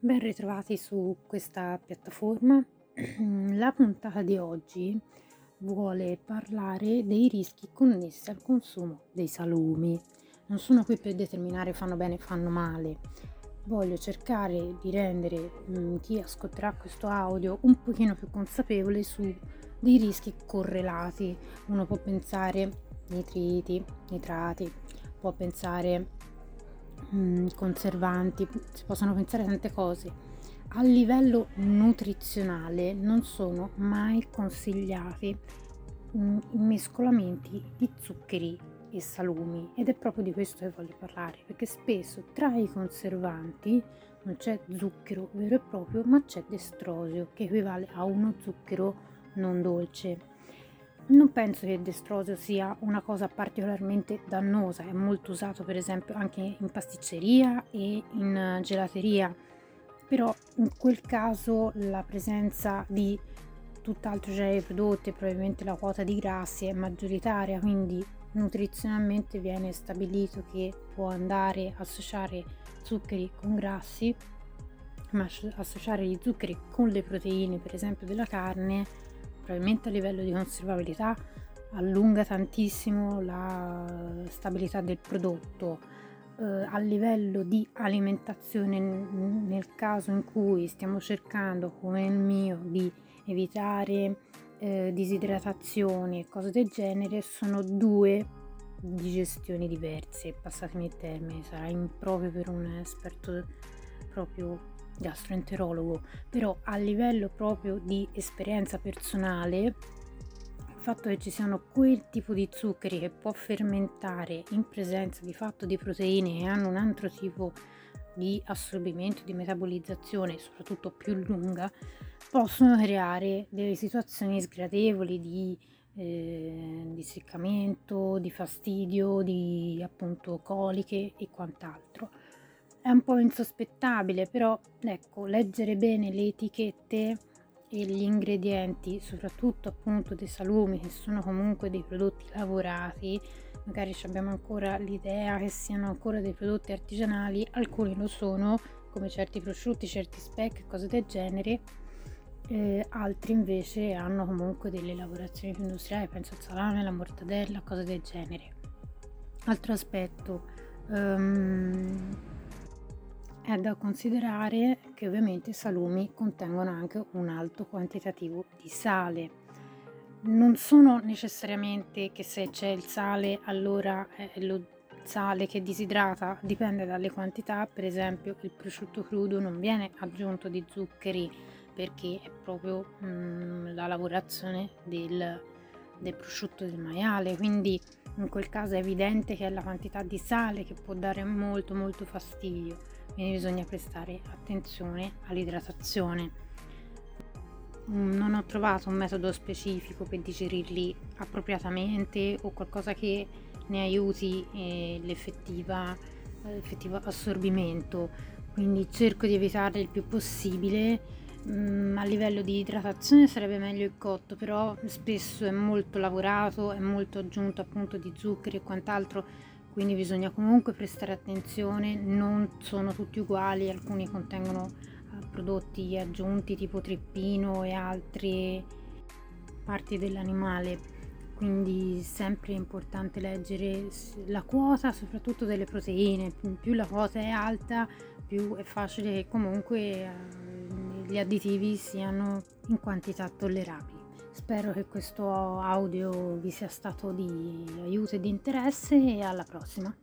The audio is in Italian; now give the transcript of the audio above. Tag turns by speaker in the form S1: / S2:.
S1: Ben ritrovati su questa piattaforma. La puntata di oggi vuole parlare dei rischi connessi al consumo dei salumi. Non sono qui per determinare fanno bene o fanno male. Voglio cercare di rendere mm, chi ascolterà questo audio un pochino più consapevole su dei rischi correlati. Uno può pensare nitriti, nitrati, può pensare mh, conservanti, si possono pensare tante cose. A livello nutrizionale non sono mai consigliati mh, mescolamenti di zuccheri e salumi ed è proprio di questo che voglio parlare perché spesso tra i conservanti non c'è zucchero vero e proprio ma c'è destrosio che equivale a uno zucchero non dolce non penso che il destrosio sia una cosa particolarmente dannosa, è molto usato per esempio anche in pasticceria e in gelateria, però in quel caso la presenza di tutt'altro genere di prodotti probabilmente la quota di grassi è maggioritaria, quindi nutrizionalmente viene stabilito che può andare a associare zuccheri con grassi, ma associare gli zuccheri con le proteine, per esempio della carne, probabilmente a livello di conservabilità allunga tantissimo la stabilità del prodotto. Eh, a livello di alimentazione, nel caso in cui stiamo cercando, come il mio, di evitare eh, disidratazione e cose del genere, sono due digestioni diverse. Passatemi il termine, sarà improprio per un esperto proprio gastroenterologo, però a livello proprio di esperienza personale, il fatto che ci siano quel tipo di zuccheri che può fermentare in presenza di fatto di proteine e hanno un altro tipo di assorbimento, di metabolizzazione, soprattutto più lunga, possono creare delle situazioni sgradevoli di, eh, di seccamento, di fastidio, di appunto coliche e quant'altro è un po' insospettabile, però ecco, leggere bene le etichette e gli ingredienti, soprattutto appunto dei salumi, che sono comunque dei prodotti lavorati, magari abbiamo ancora l'idea che siano ancora dei prodotti artigianali, alcuni lo sono, come certi prosciutti, certi speck, cose del genere, eh, altri invece hanno comunque delle lavorazioni più industriali, penso al salame, alla mortadella, cose del genere. Altro aspetto, um, è da considerare che ovviamente i salumi contengono anche un alto quantitativo di sale. Non sono necessariamente che se c'è il sale allora è lo sale che disidrata, dipende dalle quantità, per esempio il prosciutto crudo non viene aggiunto di zuccheri perché è proprio mm, la lavorazione del, del prosciutto del maiale, quindi in quel caso è evidente che è la quantità di sale che può dare molto molto fastidio quindi bisogna prestare attenzione all'idratazione. Mm, non ho trovato un metodo specifico per digerirli appropriatamente o qualcosa che ne aiuti eh, l'effettivo assorbimento, quindi cerco di evitare il più possibile. Mm, a livello di idratazione sarebbe meglio il cotto, però spesso è molto lavorato, è molto aggiunto appunto di zuccheri e quant'altro quindi bisogna comunque prestare attenzione, non sono tutti uguali, alcuni contengono eh, prodotti aggiunti tipo trippino e altre parti dell'animale, quindi sempre importante leggere la quota soprattutto delle proteine, più la quota è alta più è facile che comunque eh, gli additivi siano in quantità tollerabili. Spero che questo audio vi sia stato di aiuto e di interesse e alla prossima.